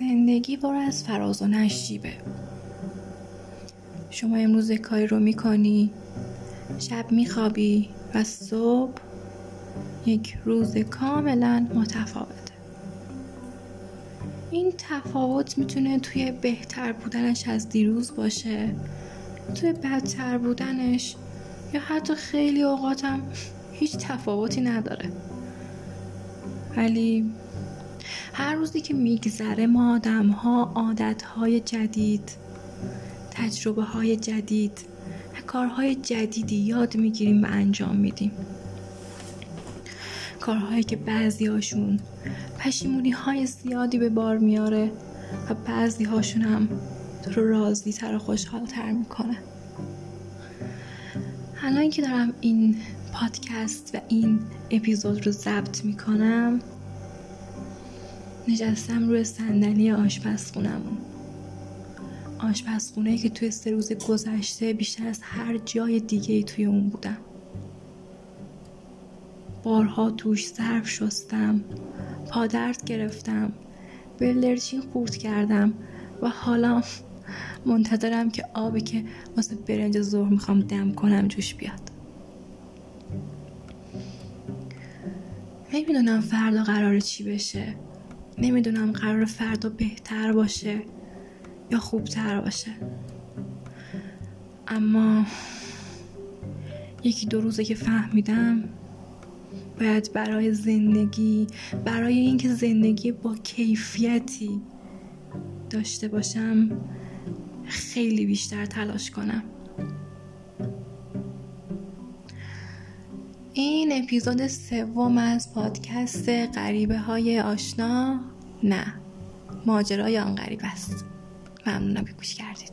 زندگی پر از فراز و نشیبه. شما امروز کاری رو می‌کنی شب میخوابی و صبح یک روز کاملا متفاوته. این تفاوت می‌تونه توی بهتر بودنش از دیروز باشه توی بدتر بودنش یا حتی خیلی اوقاتم هیچ تفاوتی نداره. ولی هر روزی که میگذره ما آدم ها عادت های جدید تجربه های جدید کارهای جدیدی یاد می‌گیریم و انجام میدیم. کارهایی که بعضی هاشون پشیمونی های زیادی به بار میاره و بعضی هاشون هم تو راضی تر و خوشحال تر می‌کنه. الان که دارم این پادکست و این اپیزود رو ضبط می‌کنم نشستم روی صندلی آشپزخونمون آشپزخونه که توی سه روز گذشته بیشتر از هر جای دیگه ای توی اون بودم. بارها توش ظرف شستم پادرد گرفتم بلدرچین خورد کردم و حالا منتظرم که آبی که واسه برنج ظهر می‌خوام دم کنم جوش بیاد. نمی‌دونم فردا قرار چی بشه. نمی‌دونم قرار فردا بهتر باشه یا خوبتر باشه. اما یکی دو روزه که فهمیدم باید برای زندگی برای اینکه زندگی با کیفیتی داشته باشم خیلی بیشتر تلاش کنم. این اپیزود سوم از پادکست غریبه های آشنا نه. ماجرای آن غریب است. ممنونم که گوش کردید.